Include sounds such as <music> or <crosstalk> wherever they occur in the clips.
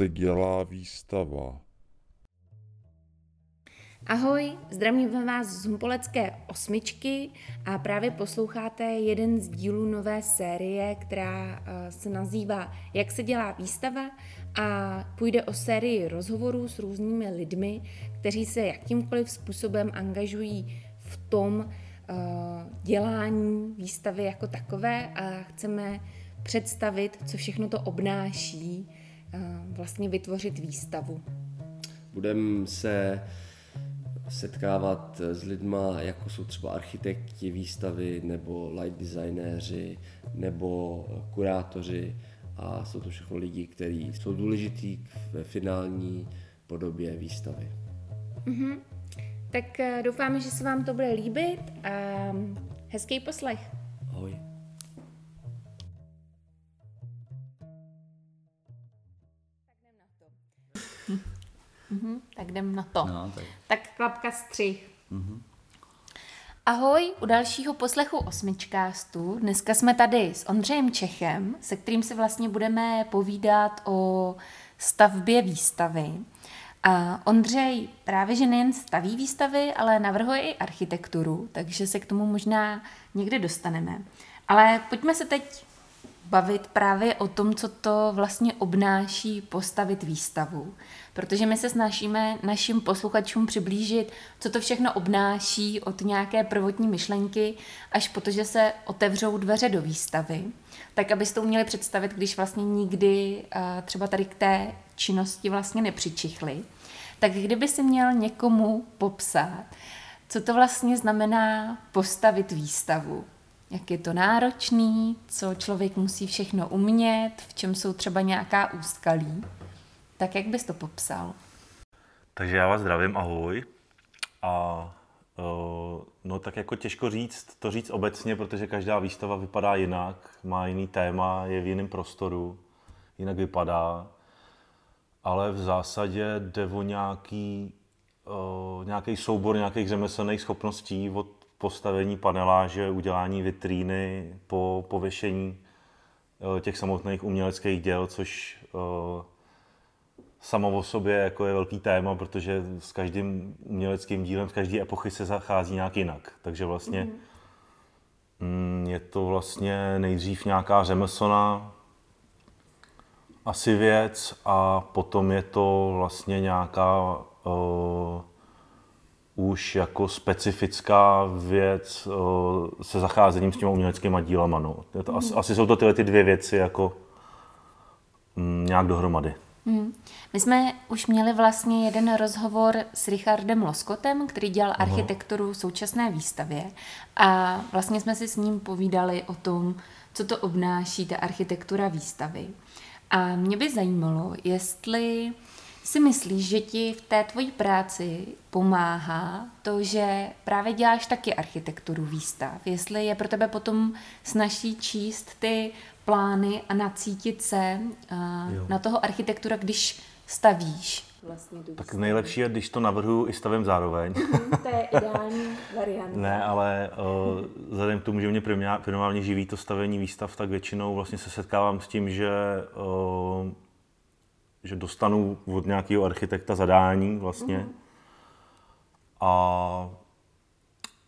Se dělá výstava? Ahoj, zdravím vás z Humpolecké osmičky a právě posloucháte jeden z dílů nové série, která eh, se nazývá Jak se dělá výstava a půjde o sérii rozhovorů s různými lidmi, kteří se jakýmkoliv způsobem angažují v tom eh, dělání výstavy jako takové a chceme představit, co všechno to obnáší, vlastně vytvořit výstavu. Budeme se setkávat s lidma, jako jsou třeba architekti výstavy, nebo light designéři, nebo kurátoři a jsou to všechno lidi, kteří jsou důležitý ve finální podobě výstavy. Mm-hmm. Tak eh, doufáme, že se vám to bude líbit a hezký poslech. Ahoj. Mm-hmm, tak jdem na to. No, tak. tak klapka střih. Mm-hmm. Ahoj, u dalšího poslechu osmičkástu. Dneska jsme tady s Ondřejem Čechem, se kterým si vlastně budeme povídat o stavbě výstavy. A Ondřej právě, že nejen staví výstavy, ale navrhuje i architekturu, takže se k tomu možná někdy dostaneme. Ale pojďme se teď bavit právě o tom, co to vlastně obnáší postavit výstavu. Protože my se snažíme našim posluchačům přiblížit, co to všechno obnáší od nějaké prvotní myšlenky až po to, že se otevřou dveře do výstavy. Tak abyste uměli představit, když vlastně nikdy třeba tady k té činnosti vlastně nepřičichli. Tak kdyby si měl někomu popsat, co to vlastně znamená postavit výstavu, jak je to náročný, co člověk musí všechno umět, v čem jsou třeba nějaká úskalí. Tak jak bys to popsal? Takže já vás zdravím, ahoj. A uh, no tak jako těžko říct, to říct obecně, protože každá výstava vypadá jinak, má jiný téma, je v jiném prostoru, jinak vypadá. Ale v zásadě jde o nějaký, uh, nějaký soubor nějakých řemeslných schopností od postavení paneláže, udělání vitríny, po pověšení uh, těch samotných uměleckých děl, což uh, samo o sobě jako je velký téma, protože s každým uměleckým dílem z každé epochy se zachází nějak jinak. Takže vlastně mm. je to vlastně nejdřív nějaká řemeslná asi věc a potom je to vlastně nějaká uh, už jako specifická věc uh, se zacházením s těma uměleckými dílama. No. To, mm. asi, asi jsou to tyhle ty dvě věci jako mm, nějak dohromady. Hmm. My jsme už měli vlastně jeden rozhovor s Richardem Loskotem, který dělal architekturu současné výstavě a vlastně jsme si s ním povídali o tom, co to obnáší ta architektura výstavy. A mě by zajímalo, jestli si myslíš, že ti v té tvojí práci pomáhá to, že právě děláš taky architekturu výstav? Jestli je pro tebe potom snaží číst ty plány a nacítit se uh, na toho architektura, když stavíš. Vlastně tak nejlepší je, když to navrhuji i stavím zároveň. Mm, to je ideální <laughs> varianta. ne, ale uh, vzhledem k tomu, že mě primárně živí to stavení výstav, tak většinou vlastně se setkávám s tím, že uh, že dostanu od nějakého architekta zadání vlastně. Mm. A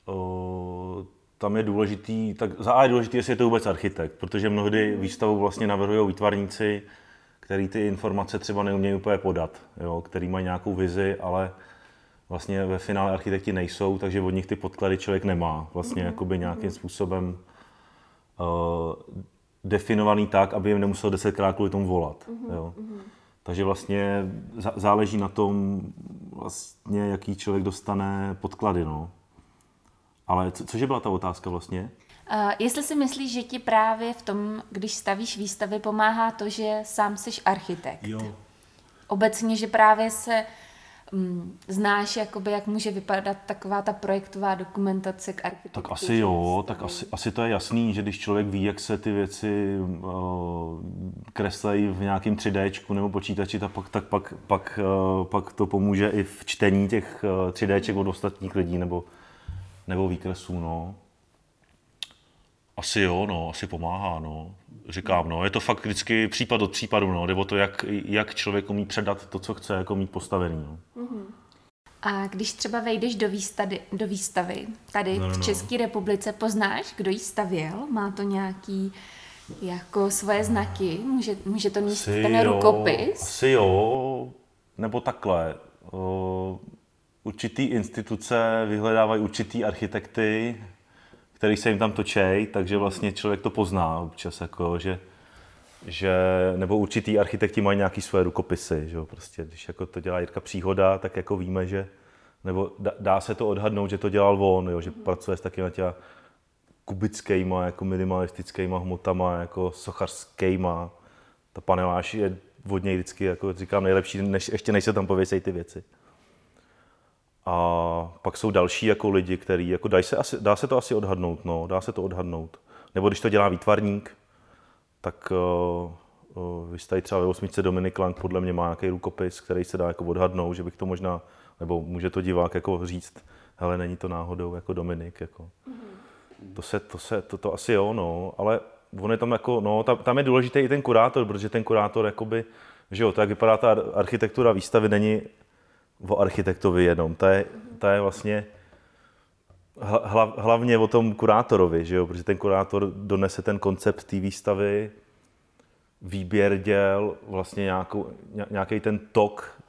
uh, tam je důležitý, tak za A je důležitý, jestli je to vůbec architekt, protože mnohdy výstavu vlastně navrhují výtvarníci, který ty informace třeba neumějí úplně podat, jo, který mají nějakou vizi, ale vlastně ve finále architekti nejsou, takže od nich ty podklady člověk nemá vlastně mm-hmm. jakoby nějakým způsobem uh, definovaný tak, aby jim nemusel desetkrát kvůli tomu volat. Mm-hmm. Jo. Mm-hmm. Takže vlastně záleží na tom, vlastně, jaký člověk dostane podklady. No. Ale co, cože byla ta otázka vlastně? Uh, jestli si myslíš, že ti právě v tom, když stavíš výstavy, pomáhá to, že sám jsi architekt. Jo. Obecně, že právě se um, znáš, jakoby, jak může vypadat taková ta projektová dokumentace k architektuře. Tak asi jo, tak asi, asi to je jasný, že když člověk ví, jak se ty věci uh, kreslejí v nějakém 3D nebo počítači, tak pak, tak pak, pak, uh, pak to pomůže i v čtení těch uh, 3D od ostatních lidí nebo nebo výkresů, no. Asi jo, no, asi pomáhá, no. Říkám, no, je to fakt vždycky případ od případu, no, nebo to, jak, jak člověk umí předat to, co chce, jako mít postavený, no. A když třeba vejdeš do, výstavy, do výstavy tady No, no, v no. České republice, poznáš, kdo ji stavěl? Má to nějaký jako svoje znaky? Může, může to mít ten rukopis? Asi jo, nebo takhle. O, určitý instituce vyhledávají určitý architekty, který se jim tam točej, takže vlastně člověk to pozná občas, jako, že, že, nebo určitý architekti mají nějaký své rukopisy, že jo, prostě, když jako to dělá Jirka Příhoda, tak jako víme, že, nebo dá, dá se to odhadnout, že to dělal on, jo, že pracuje s na těma kubickýma, jako minimalistickýma hmotama, jako sochařskýma. Ta paneláž je od něj vždycky, jako říkám, nejlepší, než, ještě než se tam pověsejí ty věci. A pak jsou další jako lidi, který, jako dá se, asi, dá se to asi odhadnout, no, dá se to odhadnout. Nebo když to dělá výtvarník, tak uh, uh, vy jste třeba ve osmičce Dominik Lang podle mě má nějaký rukopis, který se dá jako odhadnout, že bych to možná, nebo může to divák jako říct, hele, není to náhodou jako Dominik, jako. To se, to se, to, to asi jo, no, ale on je tam jako, no, tam, tam je důležitý i ten kurátor, protože ten kurátor, jakoby, že jo, to, jak vypadá ta ar- architektura výstavy, není o architektovi jenom, ta je, ta je vlastně hla, hla- hlavně o tom kurátorovi, že jo, protože ten kurátor donese ten koncept té výstavy, výběr děl, vlastně nějaký ten tok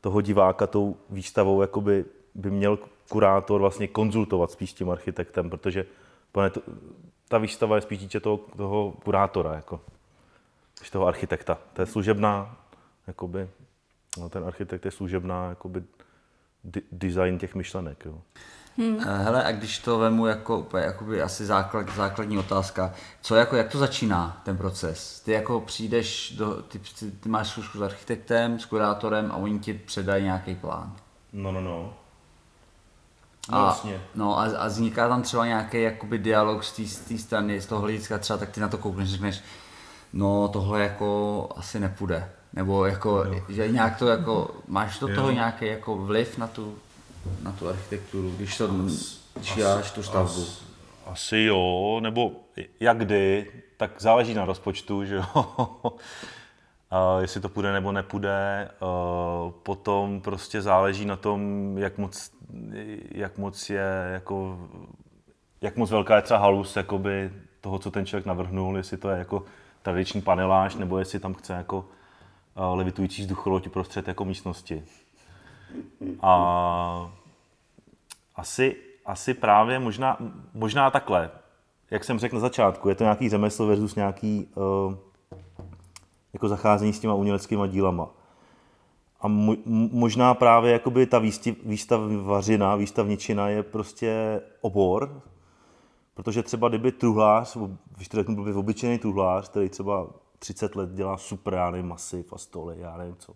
toho diváka tou výstavou jakoby by měl kurátor vlastně konzultovat spíš s tím architektem, protože pane, to, ta výstava je spíš dítě toho, toho kurátora, jako, toho architekta. To je služebná, jakoby, ten architekt je služebná jakoby, di- design těch myšlenek. Jo. Hmm. Hele, a když to vemu jako úplně jakoby asi základ, základní otázka, co jako, jak to začíná ten proces? Ty jako přijdeš, do, ty, ty, ty máš zkušku s architektem, s kurátorem a oni ti předají nějaký plán. No, no, no. No, A, no a, a vzniká tam třeba nějaký jakoby dialog z té z té strany, z toho hlediska třeba, tak ty na to koukneš, řekneš, no tohle jako asi nepůjde. Nebo jako, Jo. že nějak to jako, máš do Jo. toho nějaký jako vliv na tu, na tu architekturu, když to, když děláš tu stavbu. As, asi jo, nebo jak kdy, tak záleží na rozpočtu, že jo. <laughs> A jestli to půjde nebo nepůjde. A Potom prostě záleží na tom, jak moc, jak moc je jako, jak moc velká je třeba halus jakoby, toho, co ten člověk navrhnul, jestli to je jako tradiční paneláž, nebo jestli tam chce jako levitující vzducholoď uprostřed jako místnosti. A asi, asi právě možná, možná takhle, jak jsem řekl na začátku, je to nějaký řemeslo versus nějaký uh, jako zacházení s těma uměleckýma dílama. A možná právě jakoby ta výsti, výstavařina, výstavničina je prostě obor, protože třeba kdyby truhlář, když to řeknu blbě, obyčejný truhlář, který třeba 30 let dělá super, já nevím, masiv a stoly, já nevím co,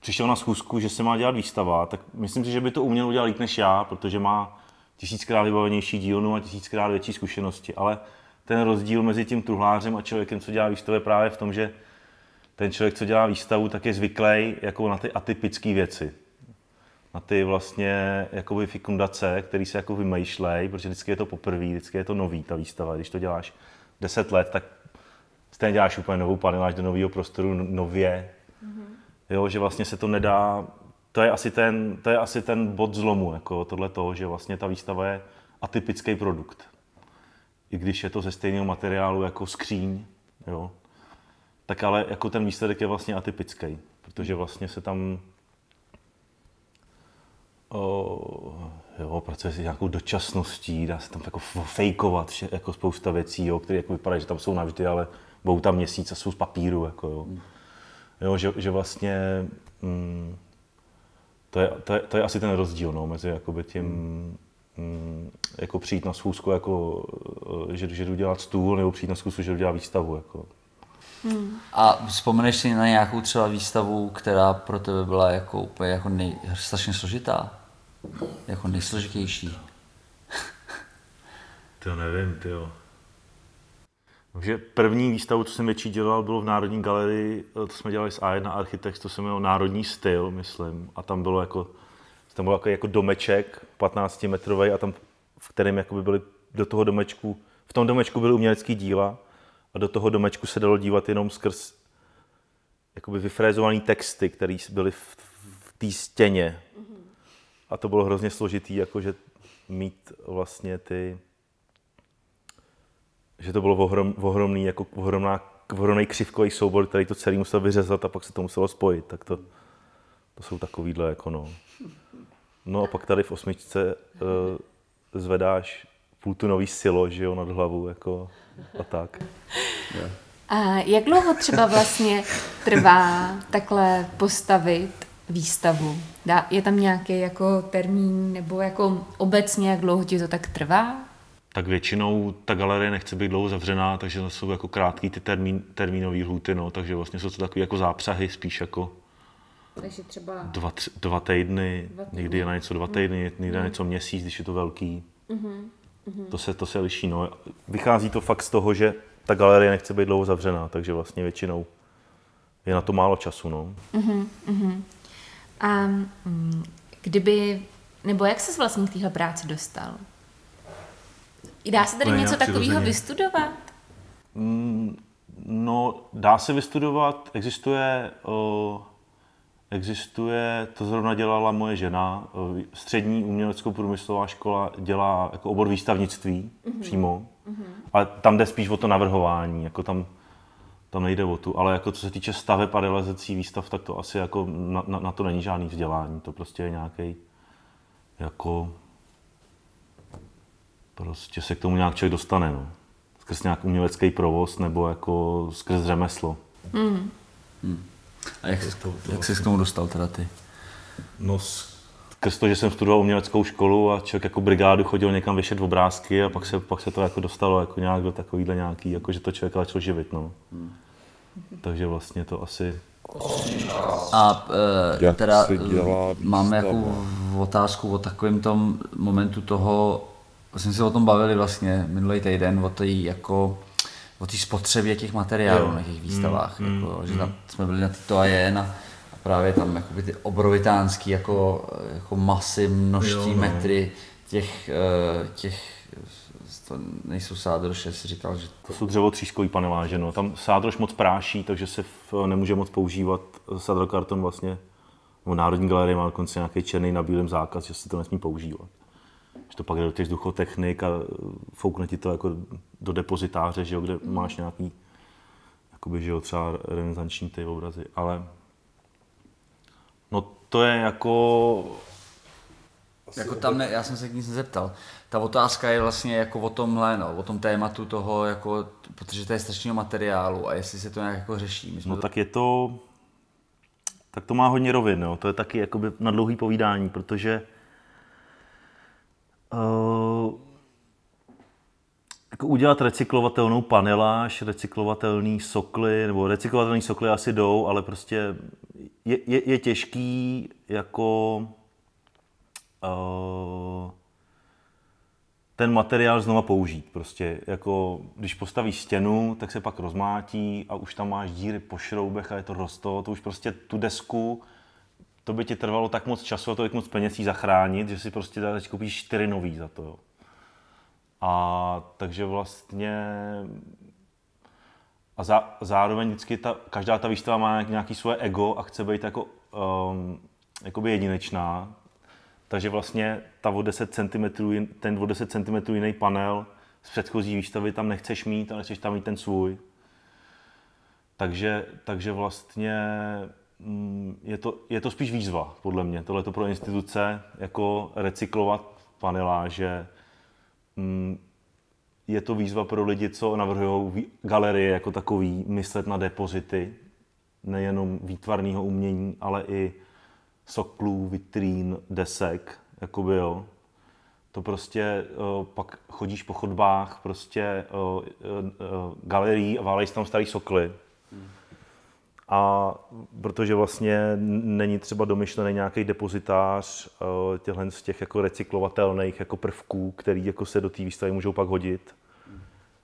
přišel na schůzku, že se má dělat výstava, tak myslím si, že by to uměl udělat líp než já, protože má tisíckrát vybavenější dílnu a tisíckrát větší zkušenosti. Ale ten rozdíl mezi tím truhlářem a člověkem, co dělá výstavu, je právě v tom, že ten člověk, co dělá výstavu, tak je zvyklý jako na ty atypické věci. Na ty vlastně jakoby fikundace, které se jako vymýšlej, protože vždycky je to poprvé, vždycky je to nový, ta výstava. Když to děláš 10 let, tak stejně děláš úplně novou paneláž do nového prostoru no- nově. Jo, že vlastně se to nedá, to je asi ten, to je asi ten bod zlomu, jako tohle toho, že vlastně ta výstava je atypický produkt. I když je to ze stejného materiálu jako skříň, jo, tak ale jako ten výsledek je vlastně atypický, protože vlastně se tam o, jo, pracuje s nějakou dočasností, dá se tam jako fejkovat vše, jako spousta věcí, jo, které jako vypadají, že tam jsou navždy, ale budou tam měsíc a jsou z papíru. Jako, jo. Jo, že, že vlastně mm, to, je, to, je, to je asi ten rozdíl no, mezi jakoby tím, mm, jako přijít na schůzku, jako, eh, že, že jdu dělat stůl, nebo přijít na schůzku, že jdu dělat výstavu. Jako. A vzpomeneš si na nějakou třeba výstavu, která pro tebe byla jako úplně jako nej, strašně složitá? Jako nejsložitější? To nevím, ty jo. Takže první výstavu, co jsem větší dělal, bylo v Národní galerii, eh, to jsme dělali s A1 Architects, to se jmenovalo Národní styl, myslím. A tam bylo jako, tam bylo jako, jako domeček, 15 metrový a tam, v kterém jakoby byly do toho domečku v tom domečku byly umělecký díla a do toho domečku se dalo dívat jenom skrz jakoby vyfrézované texty, které byly v, v té stěně. A to bylo hrozně složitý, jakože mít vlastně ty, že to bylo ohrom, ohromný, jako ohromná, ohromný křivkový soubor, který to celý musel vyřezat a pak se to muselo spojit. Tak to, to jsou takovýhle jako no. No a pak tady v osmičce uh, zvedáš půltunový silo, že jo, nad hlavu, jako a tak. A jak dlouho třeba vlastně trvá takhle postavit výstavu? Dá, je tam nějaký jako termín nebo jako obecně, jak dlouho ti to tak trvá? Tak většinou ta galerie nechce být dlouho zavřená, takže to jsou jako krátký ty termín, termínové lhuty, no, takže vlastně jsou to takové jako zápřahy, spíš jako Takže třeba... dva, tři, dva týdny, Dva týdny. někdy je na něco dva týdny, někdy na něco měsíc, když je to velký. To, se, to se liší. No. Vychází to fakt z toho, že ta galerie nechce být dlouho zavřená, takže vlastně většinou je na to málo času. No. A mm, kdyby, nebo jak ses vlastně k téhle práci dostal? Dá se tady něco takového vystudovat? No, dá se vystudovat, existuje, uh, existuje, to zrovna dělala moje žena, uh, střední uměleckou průmyslová škola dělá jako obor výstavnictví mm-hmm. přímo, mm-hmm. ale tam jde spíš o to navrhování, jako tam, tam nejde o tu, ale jako co se týče staveb a realizací výstav, tak to asi jako na, na, na to není žádný vzdělání, to prostě je nějaký jako prostě se k tomu nějak člověk dostane, no. Skrz nějak umělecký provoz nebo jako skrz řemeslo. A jak, jsi, jak jsi k tomu dostal teda ty? No skrz to, že jsem studoval uměleckou školu a člověk jako brigádu chodil někam věšet obrázky a pak se, pak se to jako dostalo jako nějak do takovýhle nějaký, jako že to člověk začal živit, no. Takže vlastně to asi A e, teda máme jako otázku o takovém tom momentu toho, jsme se o tom bavili vlastně minulý týden, o té jako o té spotřebě těch materiálů Jo. na těch výstavách, jako, že tam jsme byli na to a jen a, a právě tam jakoby ty obrovitánský jako, jako masy, množství Jo, no. metry těch, eh, těch to nejsou sádroše, si říkal, že To jsou dřevotřískový paneláže, no. Tam sádrož moc práší, takže se v, nemůže moc používat sádrokarton vlastně. Nebo Národní galerie má dokonce nějaký černý na bílém zákaz, že se to nesmí používat. Že to pak jde do těch vzduchotechnik a foukne ti to jako do depozitáře, že jo, kde máš nějaký jakoby, že jo, třeba renesanční ty obrazy, ale no to je jako Jako tam ne, já jsem se k nic nezeptal. Ta otázka je vlastně jako o tomhle, no, o tom tématu toho, jako, protože to je strašného materiálu a jestli se to nějak jako řeší. My jsme No to, tak je to, tak to má hodně rovin, no. to je taky jakoby na dlouhý povídání, protože uh, jako udělat recyklovatelnou paneláž, recyklovatelný sokly, nebo recyklovatelný sokly asi jdou, ale prostě je, je, je těžký jako uh, ten materiál znova použít. Prostě jako, když postavíš stěnu, tak se pak rozmátí a už tam máš díry po šroubech a je to rosto. To už prostě tu desku, to by ti trvalo tak moc času a tolik moc peněz zachránit, že si prostě teď koupíš čtyři nový za to. Jo. A takže vlastně a za, zároveň vždycky ta, každá ta výstava má nějaký, svoje ego a chce být jako, um, jakoby jedinečná. Takže vlastně ta o 10 cm, ten o 10 cm jiný panel z předchozí výstavy tam nechceš mít, ale chceš tam mít ten svůj. Takže, takže vlastně je to, je to spíš výzva, podle mě, tohle pro instituce, jako recyklovat paneláže. Mm, Je to výzva pro lidi, co navrhují galerie jako takový, myslet na depozity, nejenom výtvarného umění, ale i soklů, vitrín, desek, jakoby jo. To prostě pak chodíš po chodbách prostě uh, uh, galerií a válejí se tam starý sokly. A protože vlastně není třeba domyšlený nějaký depozitář uh, těchhle z těch jako recyklovatelných jako prvků, který jako se do té výstavy můžou pak hodit.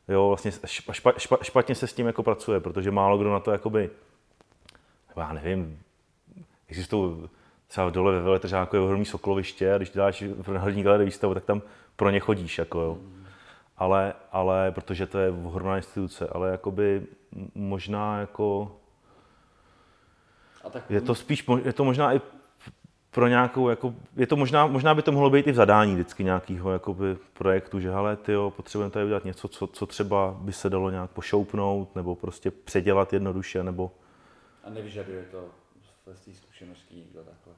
Jo, vlastně špa, špa, špa, špatně se s tím jako pracuje, protože málo kdo na to jakoby, já nevím, existují třeba dole ve Veletržáku je ohromný sokloviště a když děláš v Národní galerii výstavu, tak tam pro ně chodíš. Jako, jo. ale, ale protože to je ohromná instituce, ale jakoby možná jako A tak je to spíš, je to možná i pro nějakou, jako, je to možná, možná by to mohlo být i v zadání vždycky nějakého jakoby, projektu, že hele, tyjo, potřebujeme tady udělat něco, co, co třeba by se dalo nějak pošoupnout, nebo prostě předělat jednoduše, nebo A nevyžaduje to z té zkušenosti nikdo takhle.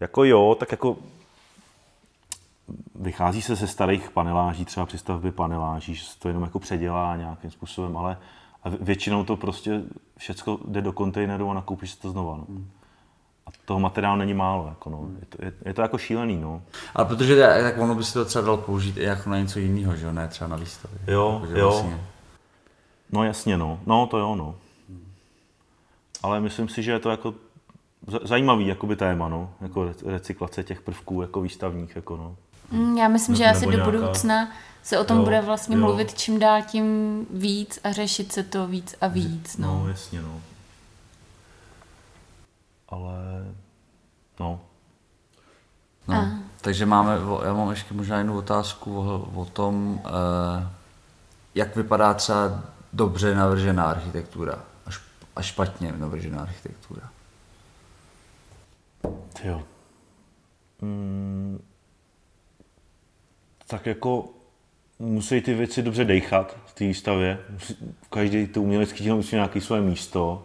jako jo, tak jako vychází se ze starých paneláží, třeba při stavbě paneláží, že se to jenom jako předělá nějakým způsobem, ale a vě- většinou to prostě všechno jde do kontejneru a nakoupíš si to znova. No. A toho materiálu není málo, jako no. je, to, je, je, to jako šílený. No. Ale protože tak ono by se to třeba dalo použít i jako na něco jiného, že jo, ne třeba na výstavě. Jo, Jakože jo. No jasně, no. No to jo, no. Ale myslím si, že je to jako zajímavý jakoby téma, no. Jako re- recyklace těch prvků jako výstavních, jako no. Mm, Já myslím, že asi do nějaká- budoucna se o tom Jo, bude vlastně jo. mluvit čím dál tím víc a řešit se to víc a víc. No. No, jasně, no. Ale, no. No, takže máme, já mám ještě možná jednu otázku o, o tom, eh, jak vypadá třeba dobře navržená architektura a, šp, a špatně navržená architektura. Jo. Mm, tak jako musí ty věci dobře dejchat v té výstavě. Každý to umělecký dílo musí nějaké své místo.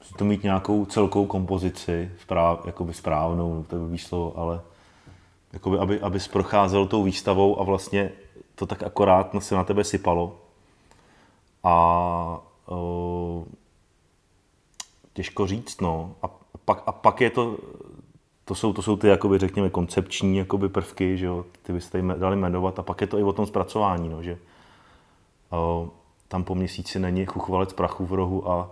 Musí to mít nějakou celkovou kompozici, správ, jakoby správnou, to by výslovo, ale jakoby, aby, aby procházel tou výstavou a vlastně to tak akorát se na tebe sypalo. A uh, těžko říct, no. A pak, a pak je to, to jsou, to jsou ty, jakoby, řekněme, koncepční jakoby, prvky, že jo, ty byste jme- dali jmenovat, a pak je to i o tom zpracování, no, že o, tam po měsíci není chuchvalec prachu v rohu a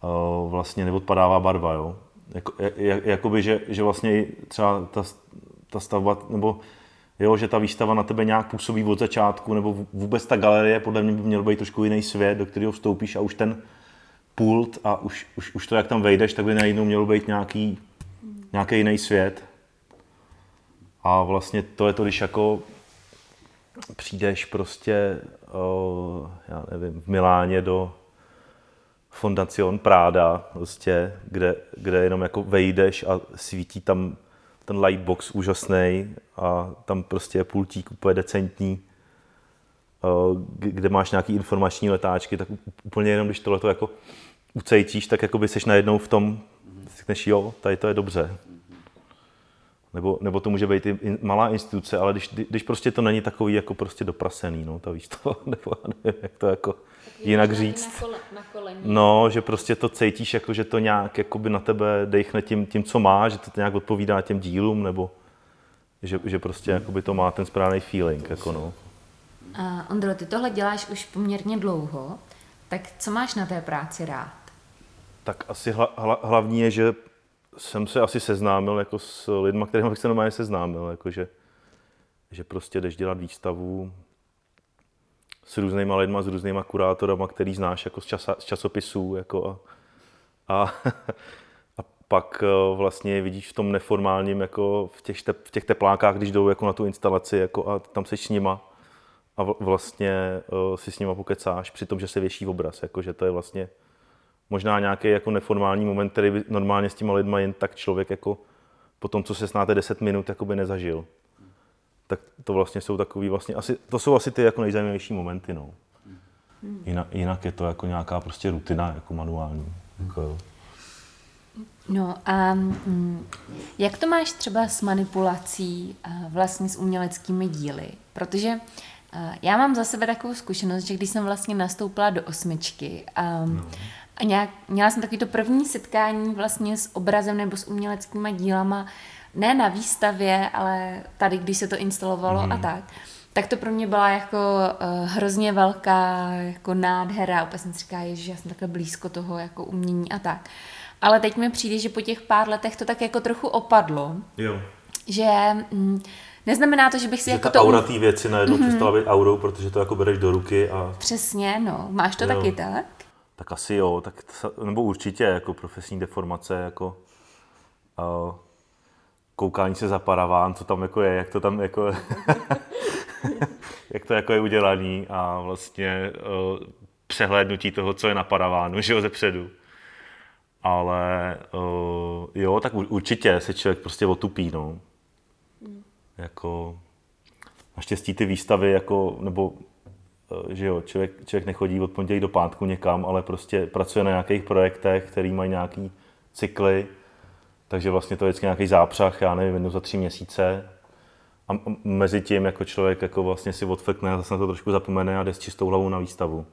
o, vlastně neodpadává barva, jo. Jako, jak, jakoby, že, že vlastně třeba ta, ta stavba, nebo jo, že ta výstava na tebe nějak působí od začátku, nebo vůbec ta galerie, podle mě by měl být trošku jiný svět, do kterého vstoupíš a už ten pult a už, už, už to, jak tam vejdeš, tak by najednou mělo být nějaký, nějaký jiný svět. A vlastně to je to, když jako přijdeš prostě, o, já nevím, v Miláně do Fondacion Prada, prostě, kde, kde jenom jako vejdeš a svítí tam ten lightbox úžasný a tam prostě je pultík úplně decentní, kde máš nějaký informační letáčky, tak úplně jenom, když tohle jako ucejtíš, tak jako by seš najednou v tom, řekneš, jo, tady to je dobře. Nebo, nebo to může být i malá instituce, ale když, když prostě to není takový jako prostě doprasený, no, ta výstava, <laughs> nebo nevím, jak to jako jinak říct. Na, kole, na kolení. No, že prostě to cítíš, jako, že to nějak jakoby na tebe dejchne tím, tím, co má, že to nějak odpovídá těm dílům, nebo že, že prostě jakoby to má ten správný feeling. Jako no. A Ondro, ty tohle děláš už poměrně dlouho, tak co máš na té práci rád? Tak asi hla, hla, hlavní je, že jsem se asi seznámil jako s lidmi, kterými bych se normálně seznámil, jako že, že prostě jdeš dělat výstavu s různýma lidma, s různýma kurátorama, který znáš jako z, časa, z časopisů. Jako a, a, <laughs> a pak eh, vlastně vidíš v tom neformálním, jako v těch, v těch teplákách, když jdou jako na tu instalaci jako a tam seš s nima a vlastně uh, si s nima pokecáš, při tom, že se věší obraz, jako, že to je vlastně možná nějaký jako neformální moment, který by normálně s těma lidma jen tak člověk jako po tom, co se znáte 10 minut, jako by nezažil. Tak to vlastně jsou takový vlastně, asi, to jsou asi ty jako nejzajímavější momenty, no. Jinak, jinak je to jako nějaká prostě rutina, jako manuální. Jako, jo. No a mm, jak to máš třeba s manipulací a vlastně s uměleckými díly? Protože a, já mám za sebe takovou zkušenost, že když jsem vlastně nastoupila do osmičky a, no. A nějak, měla jsem takový to první setkání vlastně s obrazem nebo s uměleckými dílama, ne na výstavě, ale tady, když se to instalovalo mm. a tak, tak to pro mě byla jako uh, hrozně velká jako nádhera. Úplně jsem si říkala, že já jsem takhle blízko toho jako umění a tak. Ale teď mi přijde, že po těch pár letech to tak jako trochu opadlo, jo. že mm, neznamená to, že bych si Že jako ta to... aura té věci najednou mm-hmm. přestala být aurou, protože to jako bereš do ruky a Přesně, no. Máš to Jo. taky tak? Tak asi jo, tak nebo určitě jako profesní deformace, jako uh, koukání se za paraván, co tam jako je, jak to tam jako <laughs> jak to jako je udělaný a vlastně uh, přehlédnutí toho, co je napadaváno, <laughs> že jo, ze předu. Ale uh, jo, tak určitě se člověk prostě otupí, no. Mm. Jako, naštěstí ty výstavy, jako, nebo že jo, člověk, člověk nechodí od pondělí do pátku někam, ale prostě pracuje na nějakých projektech, který mají nějaký cykly, takže vlastně to je vždycky nějaký zápřah, já nevím, jednou za tři měsíce. A mezi tím jako člověk jako vlastně si odfekne a zase na to trošku zapomene a jde s čistou hlavou na výstavu.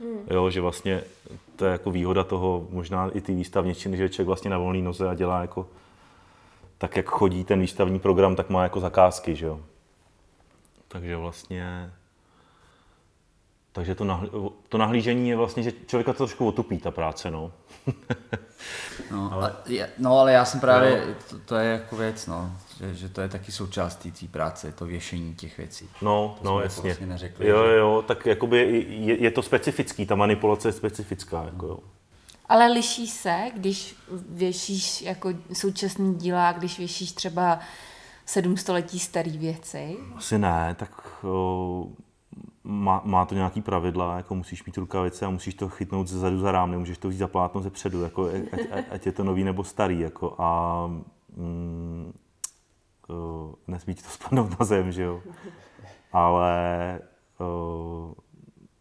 Hmm. Jo, že vlastně to je jako výhoda toho, možná i ty výstavničiny, že člověk vlastně na volné noze a dělá jako tak, jak chodí ten výstavní program, tak má jako zakázky, že jo. Takže vlastně takže to, nahlí, to nahlížení je vlastně, že člověka to trošku otupí, ta práce, no. <laughs> no, ale, no, ale já jsem právě, to, to je jako věc, no, že, že to je taky součástí té práce, to věšení těch věcí. No, to no, jasně. Vlastně neřekli, jo, jo, tak jakoby je, je to specifický, ta manipulace je specifická, jako jo. Ale liší se, když věšíš jako současný díla, když věšíš třeba sedm století starý věci? Asi ne, tak má, má to nějaký pravidla, jako musíš mít rukavice a musíš to chytnout ze zadu za rám, nemůžeš to vzít za plátno ze předu, jako, ať, ať, je to nový nebo starý. Jako, a mm, uh, nesmí ti to spadnout na zem, že jo. Ale uh,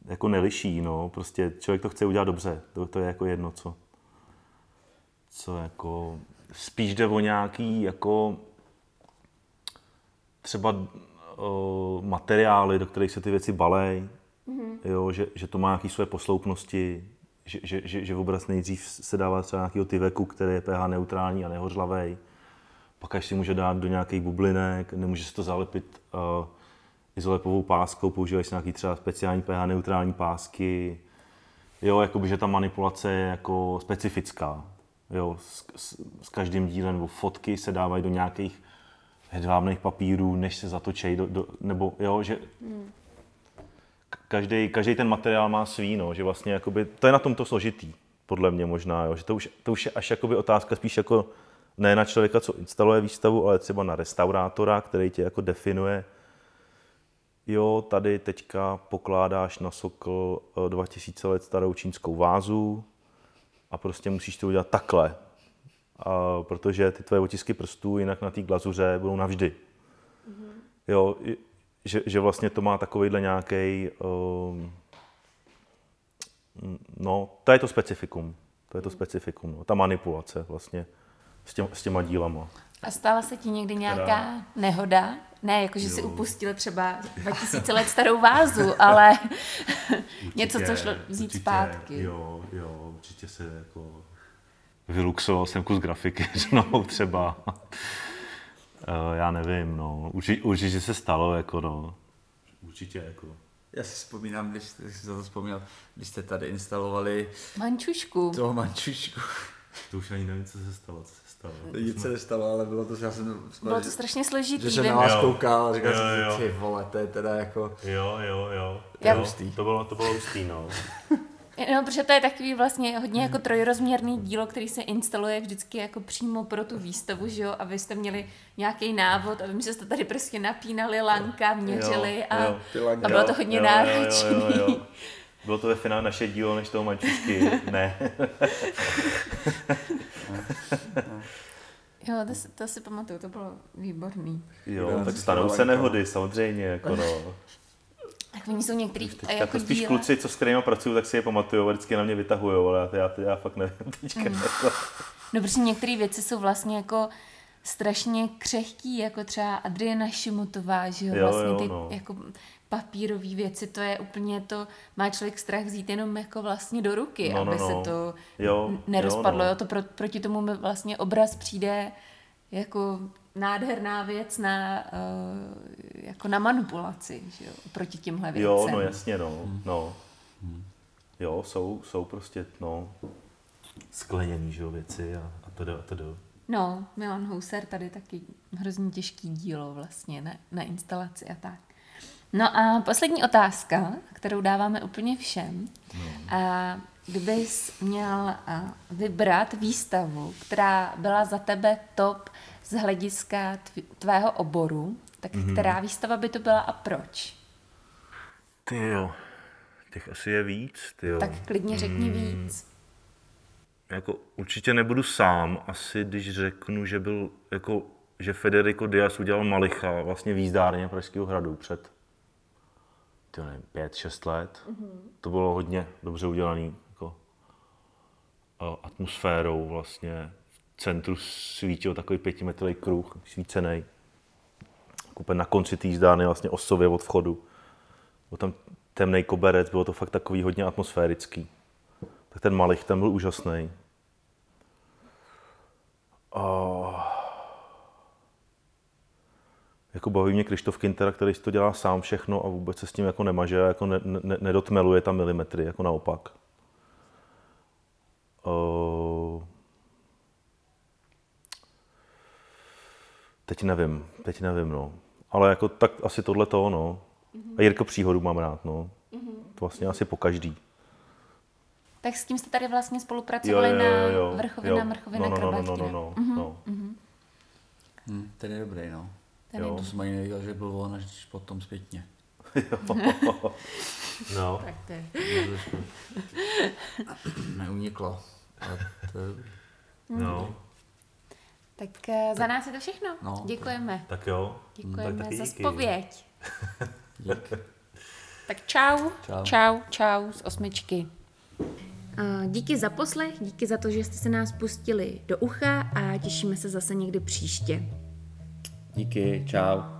jako neliší, no, prostě člověk to chce udělat dobře, to, to je jako jedno, co, co jako, spíš jde o nějaký, jako, třeba o, materiály, do kterých se ty věci balej, mm-hmm. jo, že, že to má nějaké své posloupnosti, že, že, že, že obraz nejdřív se dává třeba nějakého tyveku, který je pH neutrální a nehořlavý, pak až si může dát do nějakých bublinek, nemůže se to zalepit uh, izolepovou páskou, používají se nějaký třeba speciální pH neutrální pásky, jo, jakoby, že ta manipulace je jako specifická, jo, s, s, s každým dílem, nebo fotky se dávají do nějakých hedvábných papírů, než se zatočej, do, do, nebo jo, že každý, každý ten materiál má svý, no, že vlastně jakoby, to je na tom to složitý, podle mě možná, jo, že to už, to už je až jakoby otázka spíš jako ne na člověka, co instaluje výstavu, ale třeba na restaurátora, který tě jako definuje, jo, tady teďka pokládáš na sokl 2000 eh, let starou čínskou vázu a prostě musíš to udělat takhle, a, protože ty tvoje otisky prstů jinak na té glazuře budou navždy. Mm-hmm. Jo, že, že vlastně to má takovýhle nějaký, um, no, to je to specifikum. To je to specifikum, no, ta manipulace vlastně s, těma, s těma dílama. A stala se ti někdy nějaká Teda... nehoda? Ne, jako že jo. si upustil třeba 2000 let starou vázu, ale <laughs> určitě, něco, co šlo vzít určitě, zpátky. Jo, jo, určitě se jako vyluxoval jsem kus grafiky <laughs> no, třeba. uh, já nevím, no. Určitě, určitě se stalo, jako no. Určitě, jako. Já si vzpomínám, když, když jsi to vzpomněl, když jste tady instalovali... Mančušku. Toho mančušku. <laughs> To už ani nevím, co se stalo, co se stalo. Nic se nestalo, ale bylo to, já jsem... Bylo to strašně složitý. Že jsem na vás koukal a říkal jo, jsem si, ty vole, to je teda jako... Jo, jo, jo. To, jo, to bylo, to bylo hustý, no. No, protože to je takový vlastně hodně jako trojrozměrný dílo, který se instaluje vždycky jako přímo pro tu výstavu, že jo, a vy jste měli nějaký návod a vím, že jste tady prostě napínali lanka, měřili a, jo, a bylo to hodně náročné. Bylo to ve finále naše dílo než toho mančušky, <laughs> ne. jo, to, si, to si pamatuju, to bylo výborný. Jo, tak stanou se nehody, samozřejmě, jako no. <laughs> Tak oni jsou některý teďka jako to spíš díle. kluci, co s kterými pracují, tak si je pamatují a vždycky na mě vytahují, ale já, já, já fakt nevím <laughs> teďka. Mm. Jako. No protože některé věci jsou vlastně jako strašně křehký, jako třeba Adriana Šimutová, že jo, jo vlastně ty jo, no. jako papírové věci, to je úplně to, má člověk strach vzít jenom jako vlastně do ruky, no, no aby no, no. se to jo, nerozpadlo, jo, no. jo, to pro, proti tomu mi vlastně obraz přijde jako nádherná věc na, uh, jako na manipulaci, že jo, proti těmhle věcem. Jo, no jasně, no, no. Jo, jsou, jsou prostě, no, skleněný, že jo, věci a, a to a to No, Milan Houser tady taky hrozně těžký dílo vlastně na, na instalaci a tak. No a poslední otázka, kterou dáváme úplně všem. No. A kdybys měl vybrat výstavu, která byla za tebe top z hlediska tvého oboru, tak mm-hmm. která výstava by to byla a proč? Ty jo, těch asi je víc, ty jo. Tak klidně řekni víc. Jako určitě nebudu sám, asi když řeknu, že byl jako že Federico Diaz udělal Malicha vlastně v jízdárně Pražského hradu před ty nevím, pět, šest let. Mm-hmm. To bylo hodně dobře udělané jako, atmosférou vlastně. V centru svítil takový pětimetrový kruh, svícený. Kupen na konci té jízdárny, vlastně osově od vchodu. Byl tam temný koberec, bylo to fakt takový hodně atmosférický. Tak ten Malich, ten byl úžasný. Oh jako baví mě Krištof Kintera, který si to dělá sám všechno a vůbec se s tím jako nemaže, jako ne, ne, nedotmeluje tam milimetry, jako naopak. Teď nevím, teď nevím, no. Ale jako tak asi tohle to, no. A Jirko Příhodu mám rád, no. To vlastně asi po každý. Tak s tím jste tady vlastně spolupracovali jo, jo, jo, jo, na Vrchovina, jo. Mrchovina, no, no, no, no, no, no, no, mhm. no, uh-huh, no. Uh-huh. Hmm, ten je dobrý, no. Ten jo. Je... To jsem ani nevěděl, že byl on až potom zpětně. <laughs> no. Tak to je. Neuniklo to je... No. Tak uh, za nás je to všechno. No. Děkujeme. Tak jo. Děkujeme tak za spověď. <laughs> Dík. tak čau. Čau. Čau, čau z osmičky. Díky za poslech, díky za to, že jste se nás pustili do ucha a těšíme se zase někdy příště. Díky, čau.